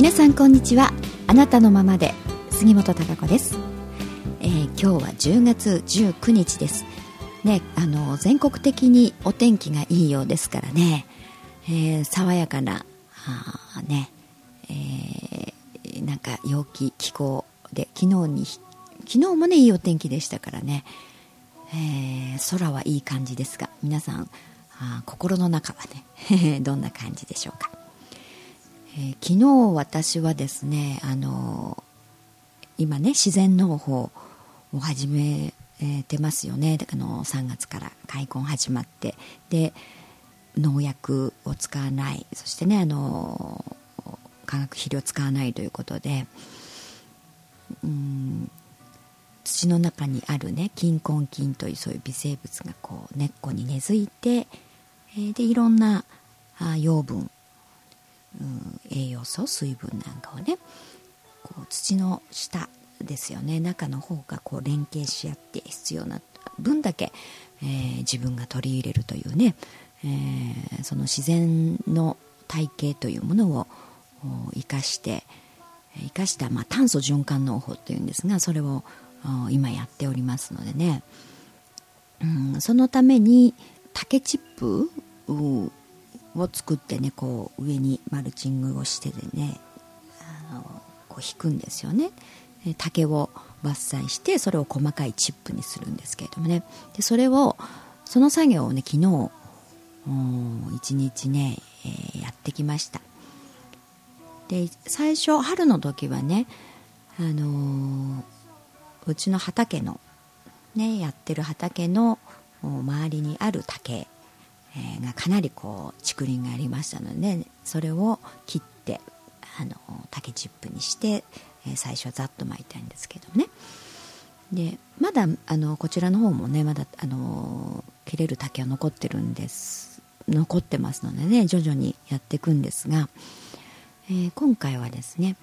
皆さんこんにちは。あなたのままで杉本孝子です、えー、今日は10月19日です。ねあの全国的にお天気がいいようですからね、えー、爽やかなあね、えー、なんか陽気気候で昨日に昨日もねいいお天気でしたからね、えー、空はいい感じですが皆さんあ心の中はね どんな感じでしょうか、えー、昨日私はですねあの今ね自然農法を始めてますよね。あの3月から開墾始まって。で農薬を使わない。そしてねあの化学肥料使わないということで。うん土の中にあるね菌根菌というそういう微生物がこう根っこに根付いて、でいろんな養分、うん、栄養素水分なんかをねこう土の下ですよね。中の方がこう連携し合って必要な分だけ、えー、自分が取り入れるというね、えー、その自然の体系というものを生かして生かした、まあ、炭素循環農法っていうんですがそれを今やっておりますのでね、うん、そのために竹チップを作ってねこう上にマルチングをしてでねあのこう引くんですよね。竹を伐採してそれを細かいチップにするんですけれどもね。でそれをその作業をね昨日一日ね、えー、やってきました。で最初春の時はねあのー、うちの畑のねやってる畑の周りにある竹えがかなりこう竹林がありましたので、それを切ってあの竹チップにして、え最初はざっと巻いたんですけどね。でまだあのこちらの方もねまだあの切れる竹は残ってるんです残ってますのでね徐々にやっていくんですが、えー、今回はですね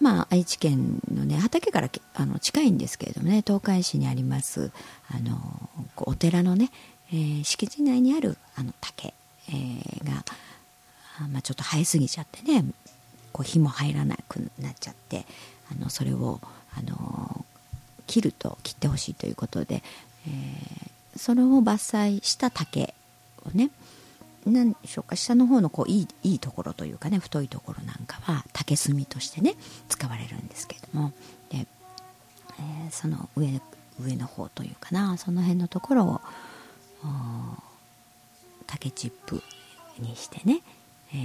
まあ、愛知県の、ね、畑からあの近いんですけれどもね東海市にありますあのお寺のね、えー、敷地内にあるあの竹、えー、が、まあ、ちょっと生えすぎちゃってねこう火も入らなくなっちゃってあのそれをあの切ると切ってほしいということで、えー、それを伐採した竹をね何でしょうか下の方のこういいいいところというかね太いところなんかは竹炭としてね使われるんですけれどもで、えー、その上上の方というかなその辺のところを竹チップにしてね、えー、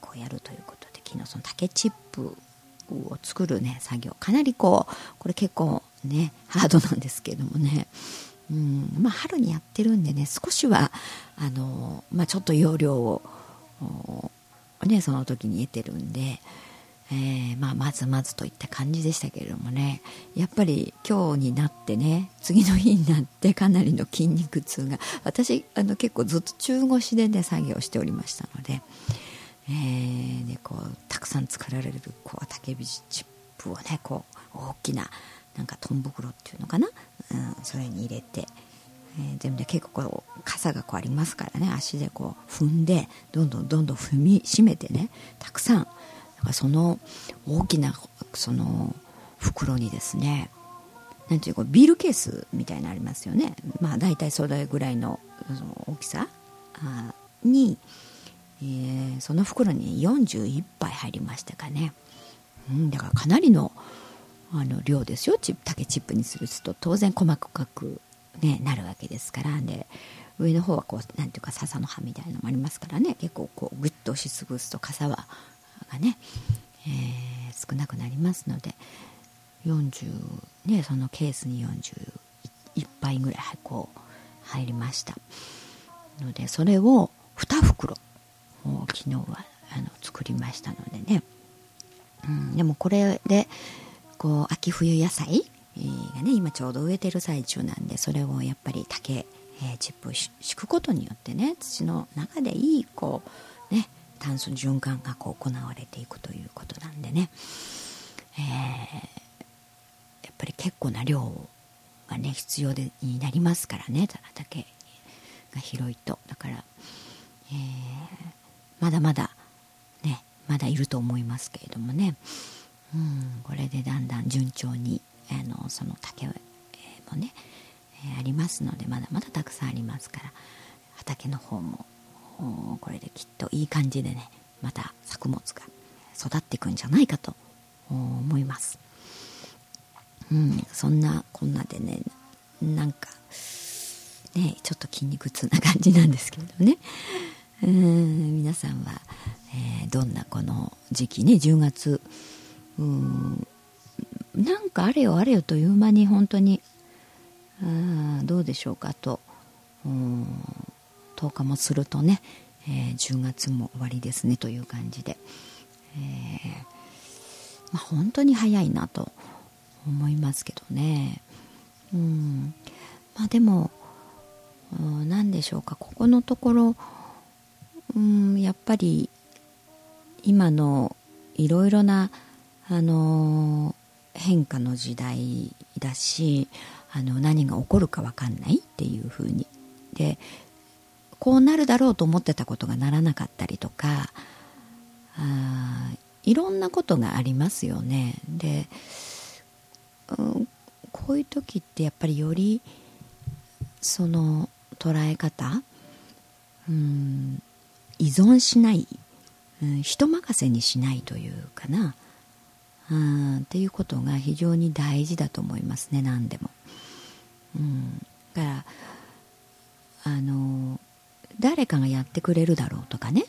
こうやるということで昨日その竹チップを作るね作業かなりこうこれ結構ねハードなんですけどもね。うんまあ、春にやってるんでね少しはあの、まあ、ちょっと容量を、ね、その時に得てるんで、えー、まあ、まずまずといった感じでしたけれどもね。やっぱり今日になってね次の日になってかなりの筋肉痛が私あの結構ずっと中腰でね作業しておりましたので、えーね、こうたくさん作られるこう竹火チップをねこう大きななんかトン袋っていうのかな、うん、それに入れて、えー、全部で結構こう傘がこうありますからね足でこう踏んでどんどんどんどん踏みしめてねたくさんだからその大きなその袋にですねなんていうかビールケースみたいなのありますよね。まあ大体それぐらいのその大きさ。に、えー、その袋に41杯入りましたかね、うん、だからかなりのあの量ですよ。竹チップにすると当然細かく、ね、なるわけですから。で上の方はこうなんていうか笹の葉みたいなのもありますからね。結構こうグッと押しつぶすと傘はがね、えー、少なくなりますので40ねそのケースに41杯ぐらいこう入りましたのでそれを2袋昨日はあの作りましたのでね、うん、でもこれでこう秋冬野菜がね今ちょうど植えてる最中なんでそれをやっぱり竹、えー、チップを敷くことによってね土の中でいいこうね炭素循環がこう行われていくということなんでね、えー、やっぱり結構な量がね必要でになりますからね。竹が広いと。だから、えー、まだまだねまだいると思いますけれどもね、うん、これでだんだん順調にあのその竹もね、えー、ありますのでまだまだたくさんありますから畑の方もこれできっといい感じでねまた作物が育っていくんじゃないかと思います。うん、そんなこんなでねなんかねちょっと筋肉痛な感じなんですけれどねうん皆さんは、えー、どんなこの時期ね10月うんなんかあれよあれよという間に本当にあどうでしょうかとうん10日もするとね、えー、10月も終わりですねという感じで、えーまあ、本当に早いなと思いますけどね。うん。まあでも何でしょうか。ここのところうんやっぱり今のいろいろなあの変化の時代だしあの何が起こるか分かんないっていうふうに。でこうなるだろうと思ってたことがならなかったりとかあいろんなことがありますよねで、うん、こういう時ってやっぱりよりその捉え方、うん、依存しない、うん、人任せにしないというかな、うん、っていうことが非常に大事だと思いますね何でも。うん、だからあの誰かがやってくれるだろうとかね、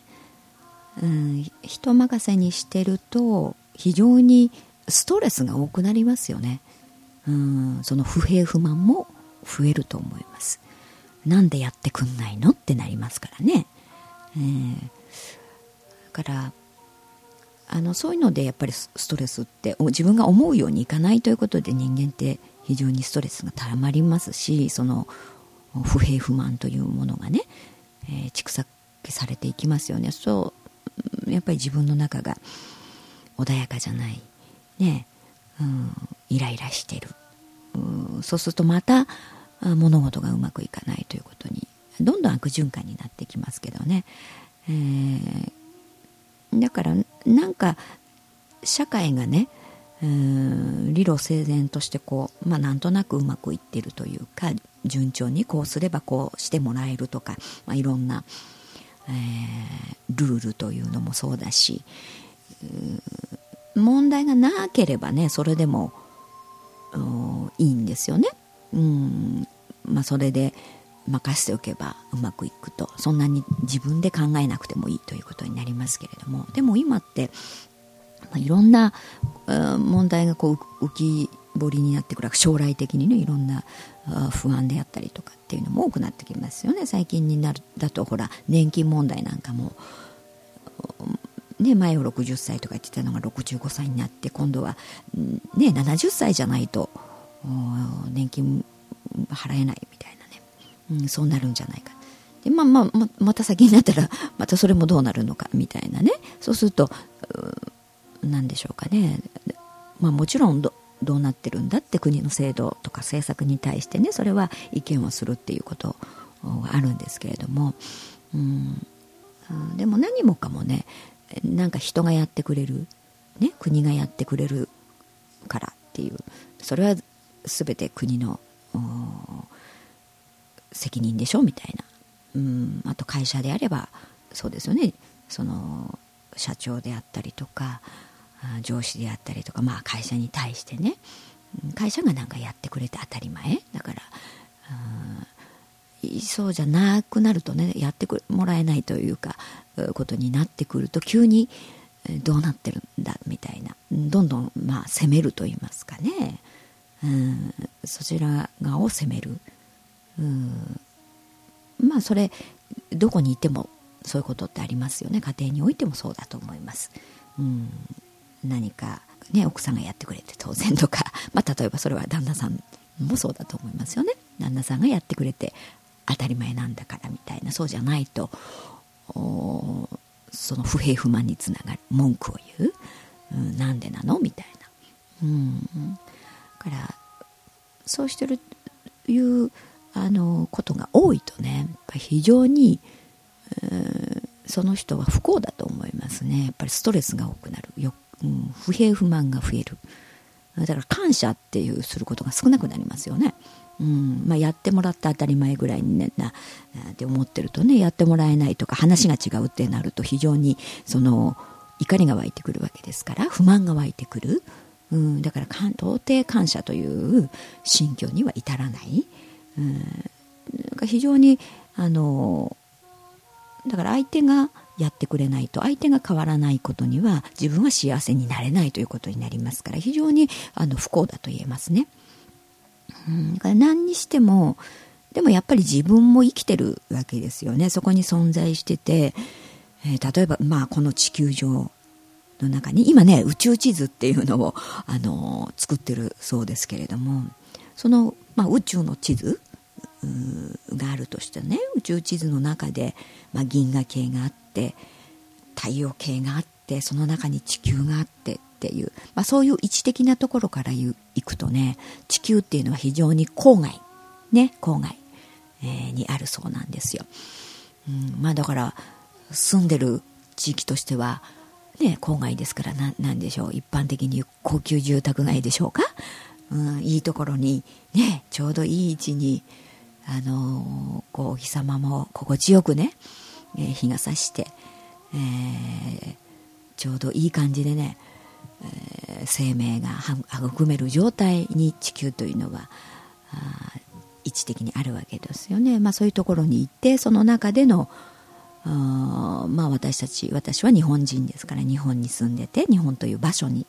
うん、人任せにしてると非常にストレスが多くなりますよね。うん、その不平不満も増えると思います。なんでやってくんないのってなりますからね。えー、だからあのそういうのでやっぱりストレスって自分が思うようにいかないということで人間って非常にストレスがたまりますしその不平不満というものがね、えー、蓄積されていきますよね。そうやっぱり自分の中が穏やかじゃない。ね、うん、イライラしてる、うん、そうするとまた物事がうまくいかないということにどんどん悪循環になってきますけどね、えー、だからなんか社会がね理路整然としてこう、まあ、なんとなくうまくいってるというか順調にこうすればこうしてもらえるとか、まあ、いろんな、えー、ルールというのもそうだし問題がなければねそれでもいいんですよね。うんまあ、それで任せておけばうまくいくとそんなに自分で考えなくてもいいということになりますけれどもでも今って、まあ、いろんな問題がこう浮き彫りになってくる将来的にねいろんな不安であったりとかっていうのも多くなってきますよね。最近になるだとほら年金問題なんかもね、前を60歳とか言ってたのが65歳になって今度は、ね、70歳じゃないと年金払えないみたいなね、うん、そうなるんじゃないか。で、まあまあ、また先になったらまたそれもどうなるのかみたいなね。そうすると何でしょうかね、まあ、もちろんどうなってるんだって国の制度とか政策に対してねそれは意見をするっていうことがあるんですけれども、うん、でも何もかもねなんか人がやってくれる、ね、国がやってくれるからっていうそれは全て国の責任でしょみたいな、うん、あと会社であればそうですよね。その社長であったりとか上司であったりとか、まあ、会社に対してね。会社が何かやってくれて当たり前。だから、そうじゃなくなるとねやってもらえないというかことになってくると急にどうなってるんだみたいな。どんどんまあ責めると言いますかね、うん、そちら側を責める、うん、まあそれどこにいてもそういうことってありますよね。家庭においてもそうだと思います、うん、何かね奥さんがやってくれて当然とか、まあ、例えばそれは旦那さんもそうだと思いますよね。旦那さんがやってくれて当たり前なんだからみたいなそうじゃないとその不平不満につながる文句を言う、うん、なんでなのみたいな、うん、だからそうしてるいうあのことが多いとねやっぱ非常に、その人は不幸だと思いますね。やっぱりストレスが多くなる。よ、うん、不平不満が増える。だから感謝っていうすることが少なくなりますよね。うん。まあ、やってもらった当たり前ぐらいになって思ってるとねやってもらえないとか話が違うってなると非常にその怒りが湧いてくるわけですから不満が湧いてくる、うん、だから到底感謝という心境には至らない、うん、なんか非常にあのだから相手がやってくれないと相手が変わらないことには自分は幸せになれないということになりますから非常にあの不幸だと言えますね。うん、だから何にしてもでもやっぱり自分も生きてるわけですよねそこに存在してて、えー、例えば、まあ、この地球上の中に今ね宇宙地図っていうのを、あのー、作ってるそうですけれどもその、まあ、宇宙の地図があるとしてね宇宙地図の中で、まあ、銀河系があって太陽系があってその中に地球があってっていう、まあ、そういう位置的なところから行くとね地球っていうのは非常に郊外ね郊外、えー、にあるそうなんですよ、うん、まあだから住んでる地域としてはね郊外ですから何でしょう一般的に高級住宅街でしょうか、うん、いいところにねちょうどいい位置にあのこうお日様も心地よくね、えー、日が差して、えー、ちょうどいい感じでね、えー、生命が育める状態に地球というのは位置的にあるわけですよね、まあ、そういうところに行ってその中でのあまあ私たち私は日本人ですから日本に住んでて日本という場所に、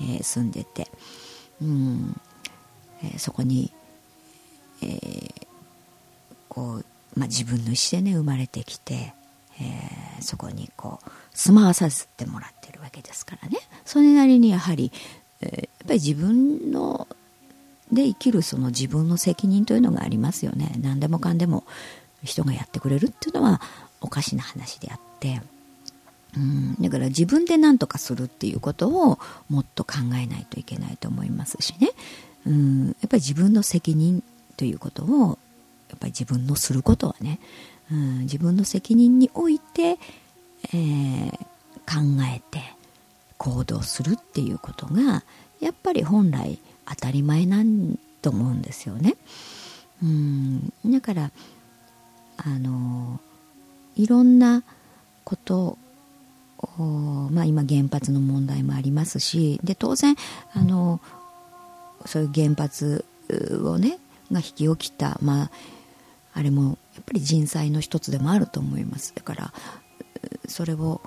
えー、住んでて、うんえー、そこに、えー、こう、まあ、自分の意思でね生まれてきて、えー、そこにこう住まわさせてもらってるわけですからね。それなりにやはり、えー、やっぱり自分ので生きるその自分の責任というのがありますよね。何でもかんでも人がやってくれるっていうのはおかしな話であって。うんだから自分で何とかするっていうことをもっと考えないといけないと思いますしね。うんやっぱり自分の責任ということをやっぱり自分のすることはね、うん、自分の責任において、えー、考えて行動するっていうことがやっぱり本来当たり前なんと思うんですよね。うん、だからあのいろんなことまあ、今原発の問題もありますしで当然あのそういう原発をねが引き起きた、まあ、あれもやっぱり人災の一つでもあると思います。だからそれを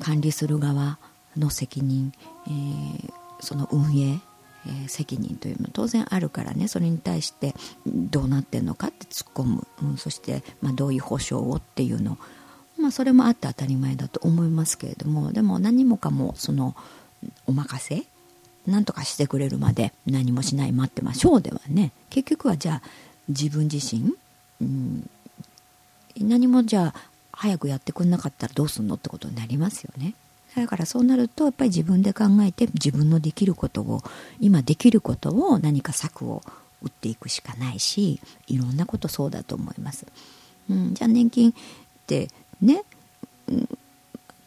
管理する側の責任、えー、その運営、えー、責任というのは当然あるからね。それに対してどうなってんのかって突っ込む、うん、そして、まあ、どういう保証をっていうの。まあ、それもあって当たり前だと思いますけれども。でも何もかもそのお任せ何とかしてくれるまで何もしない待ってましょうではね。結局はじゃあ自分自身、うん、何もじゃあ早くやってくれなかったらどうすんのってことになりますよね。だからそうなるとやっぱり自分で考えて自分のできることを今できることを何か策を打っていくしかないしいろんなことそうだと思います。うん、じゃあ年金ってね、うん、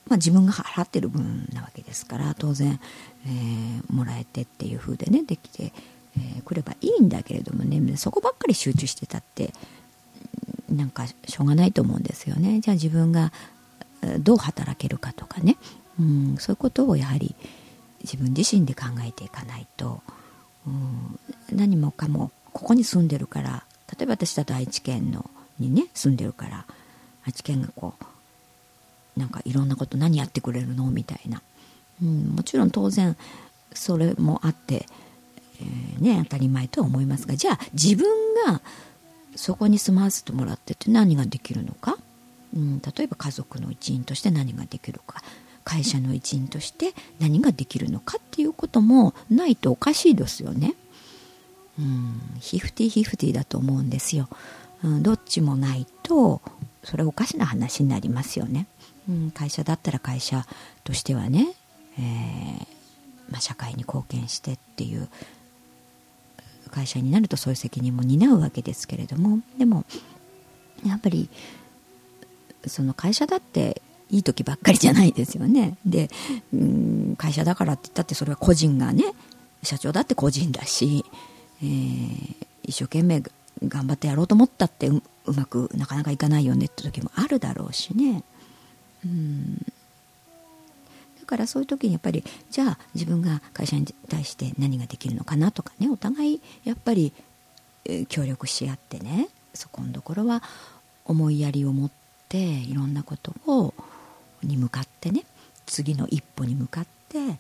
まあ、自分が払ってる分なわけですから当然、えー、もらえてっていう風でねできてえー、来ればいいんだけれどもねそこばっかり集中してたってなんかしょうがないと思うんですよね。じゃあ自分がどう働けるかとかね、うん、そういうことをやはり自分自身で考えていかないと、うん、何もかもここに住んでるから例えば私だと愛知県のにね住んでるから愛知県がこうなんかいろんなこと何やってくれるの？みたいな、うん、もちろん当然それもあってえー、ね、当たり前とは思いますがじゃあ自分がそこに住まわせてもらってて何ができるのか、うん、例えば家族の一員として何ができるか？会社の一員として何ができるのかっていうこともないとおかしいですよね。うん、ヒフティヒフティだと思うんですよ。うん、どっちもないとそれおかしな話になりますよね。うん、会社だったら会社としてはね、えーまあ、社会に貢献してっていう会社になるとそういう責任も担うわけですけれどもでもやっぱりその会社だっていい時ばっかりじゃないですよね。で、うん、会社だからって言ったってそれは個人がね社長だって個人だし、えー、一生懸命頑張ってやろうと思ったってううまくなかなかいかないよねって時もあるだろうしね。うん。からそういう時にやっぱりじゃあ自分が会社に対して何ができるのかなとかねお互いやっぱり、え、協力し合ってねそこのところは思いやりを持っていろんなことをに向かってね次の一歩に向かって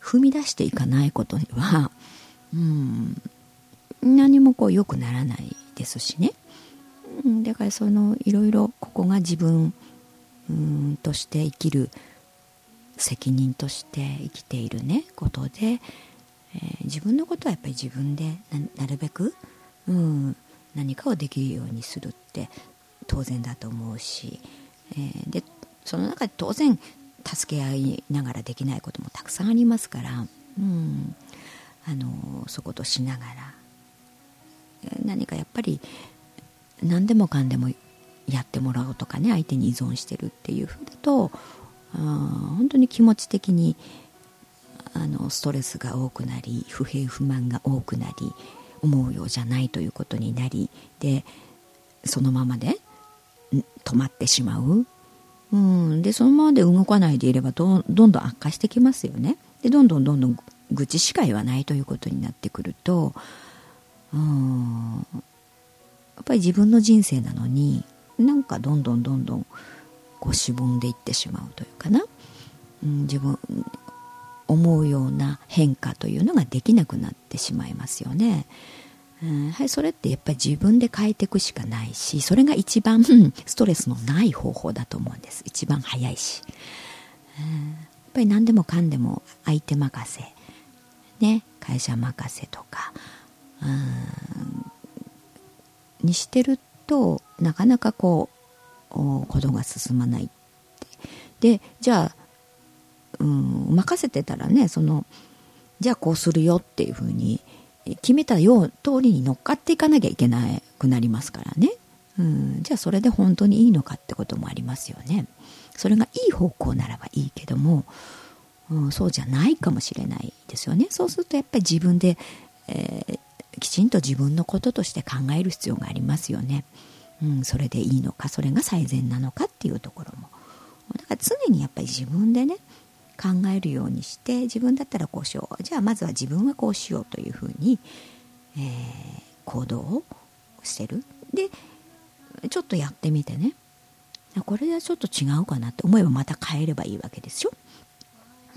踏み出していかないことにはうん何もこう良くならないですしね。だからそのいろいろここが自分うんとして生きる責任として生きているねことで、えー、自分のことはやっぱり自分でなるべく、うん、何かをできるようにするって当然だと思うし、えー、でその中で当然助け合いながらできないこともたくさんありますから、うん、あのそことしながら何かやっぱり何でもかんでもやってもらおうとかね相手に依存してるっていうふうだとあ本当に気持ち的にあのストレスが多くなり不平不満が多くなり思うようじゃないということになりでそのままで止まってしまう、うん、でそのままで動かないでいればどどんどん悪化してきますよね。でどんどんどんどん愚痴しか言わないということになってくるとうんやっぱり自分の人生なのになんかどんどんどんどんこうしぼんでいってしまうというかな、うん、自分思うような変化というのができなくなってしまいますよね。うん、はい、それってやっぱり自分で変えていくしかないしそれが一番 ストレスのない方法だと思うんです。一番早いし、うん、やっぱり何でもかんでも相手任せ、ね、会社任せとか、うん、にしてるとなかなかこうことが進まないでじゃあうん、任せてたらねそのじゃあこうするよっていうふうに決めたよう通りに乗っかっていかなきゃいけなくなりますからね、うん、じゃあそれで本当にいいのかってこともありますよね。それがいい方向ならばいいけども、うん、そうじゃないかもしれないですよね。そうするとやっぱり自分で、えー、きちんと自分のこととして考える必要がありますよね、うん、それでいいのかそれが最善なのかっていうところも。だから常にやっぱり自分でね考えるようにして自分だったらこうしよう。じゃあまずは自分はこうしようというふうに、えー、行動をしてる。でちょっとやってみてね。これはちょっと違うかなって思えばまた変えればいいわけですよ、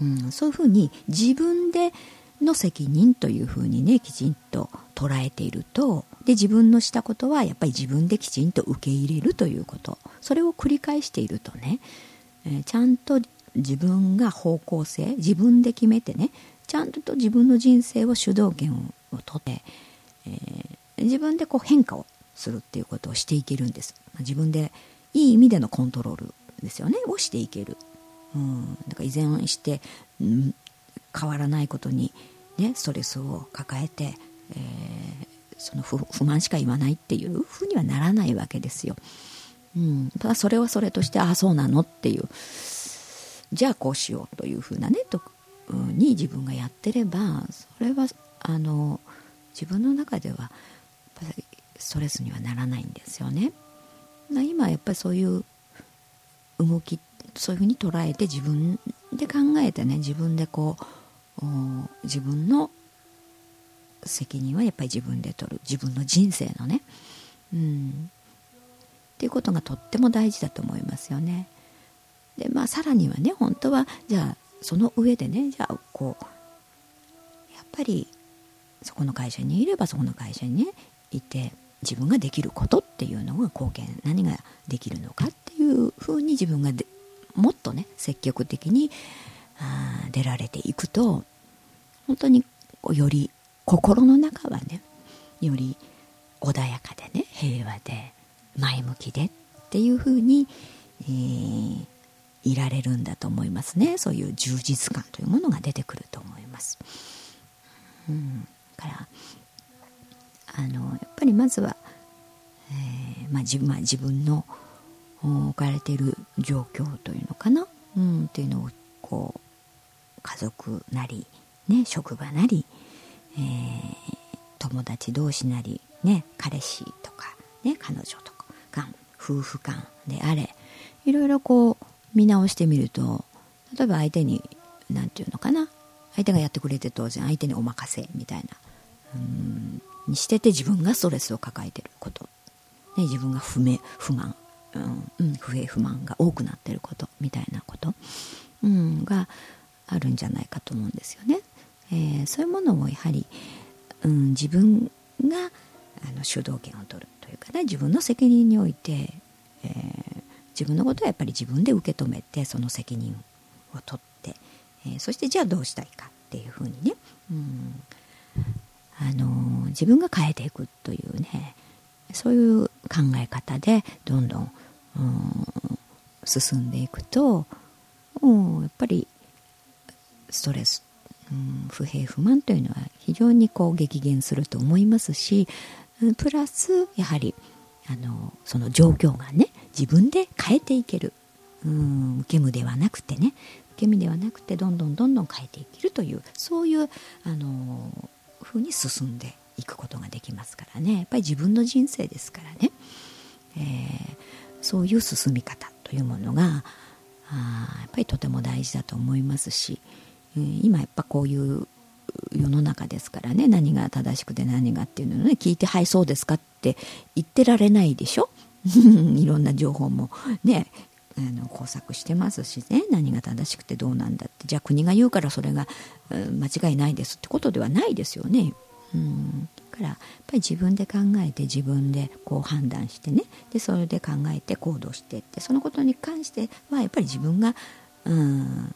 うん、そういうふうに自分での責任というふうにねきちんと捉えているとで自分のしたことはやっぱり自分できちんと受け入れるということ。それを繰り返しているとね、えー、ちゃんと自分が方向性自分で決めてねちゃんと自分の人生を主導権を取って、えー、自分でこう変化をするっていうことをしていけるんです。自分でいい意味でのコントロールですよね。をしていける、うん、だから依然して、うん、変わらないことに、ね、ストレスを抱えて、えー、その不満しか言わないっていうふうにはならないわけですよ、うん、ただそれはそれとしてああそうなのっていう。じゃあこうしようというふうなねとに自分がやってればそれはあの自分の中ではストレスにはならないんですよね。今やっぱりそういう動きそういうふうに捉えて自分で考えてね自分でこう自分の責任はやっぱり自分で取る。自分の人生のね。うん。っていうことがとっても大事だと思いますよね。でまあさらにはね本当はじゃあその上でねじゃあこうやっぱりそこの会社にいればそこの会社にねいて自分ができることっていうのが貢献何ができるのかっていうふうに自分がもっとね積極的にあ出られていくと本当にこうより心の中はねより穏やかでね平和で前向きでっていうふうに、えー、いられるんだと思いますね。そういう充実感というものが出てくると思います。うん、からあのやっぱりまずは、えーまあ、自まあ、自分の置かれている状況というのかな、うん、っていうのをこう家族なり、ね、職場なり、えー、友達同士なり、ね、彼氏とか、ね、彼女とか夫婦間であれいろいろこう見直してみると例えば相手に何て言うのかな相手がやってくれて当然相手にお任せみたいなうんにしてて自分がストレスを抱えてること、ね、自分が不明不満、うんうん、不平不満が多くなってることみたいなこと、うん、があるんじゃないかと思うんですよね。えー、そういうものをやはり、うん、自分があの主導権を取るというかね自分の責任において、えー、自分のことはやっぱり自分で受け止めてその責任を取って、えー、そしてじゃあどうしたいかっていうふうにね、うんあの自分が変えていくというねそういう考え方でどんどん、うん、進んでいくと、うん、やっぱりストレス、不平不満というのは非常にこう激減すると思いますし、プラスやはりあのその状況がね自分で変えていける、うん、受け身ではなくてね受け身ではなくてどんどんどんどん変えていけるというそういうあのふうに進んでいくことができますからね。やっぱり自分の人生ですからね、えー、そういう進み方というものがあやっぱりとても大事だと思いますし、今やっぱこういう世の中ですからね何が正しくて何がっていうのをね聞いて「はいそうですか」って言ってられないでしょ？いろんな情報もねあの工作してますしね何が正しくてどうなんだって。じゃあ国が言うからそれが、間違いないですってことではないですよね。うん。からやっぱり自分で考えて自分でこう判断してねでそれで考えて行動してってそのことに関してはやっぱり自分がうん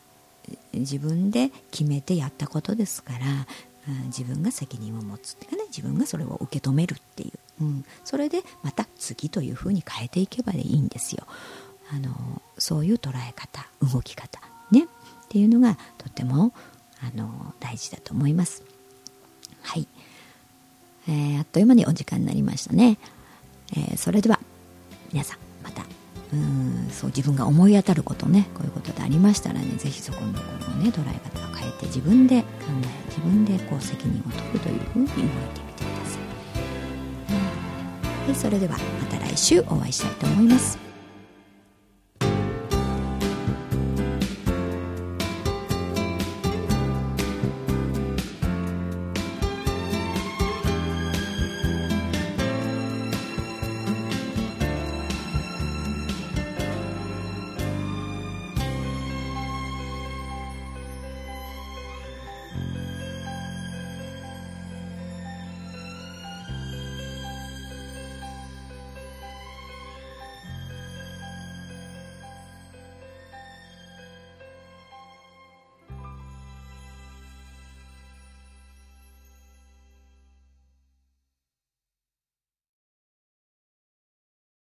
自分で決めてやったことですから、自分が責任を持つっていうかね自分がそれを受け止めるっていう、うん、それでまた次というふうに変えていけばいいんですよ。あのそういう捉え方動き方ねっていうのがとてもあの大事だと思います。はい、えー、あっという間にお時間になりましたね。えー、それでは皆さんうんそう自分が思い当たることねこういうことでありましたらね是非そこのところをね捉え方を変えて自分で考え自分でこう責任を取るというふうに動いてみてください。はい、それではまた来週お会いしたいと思います。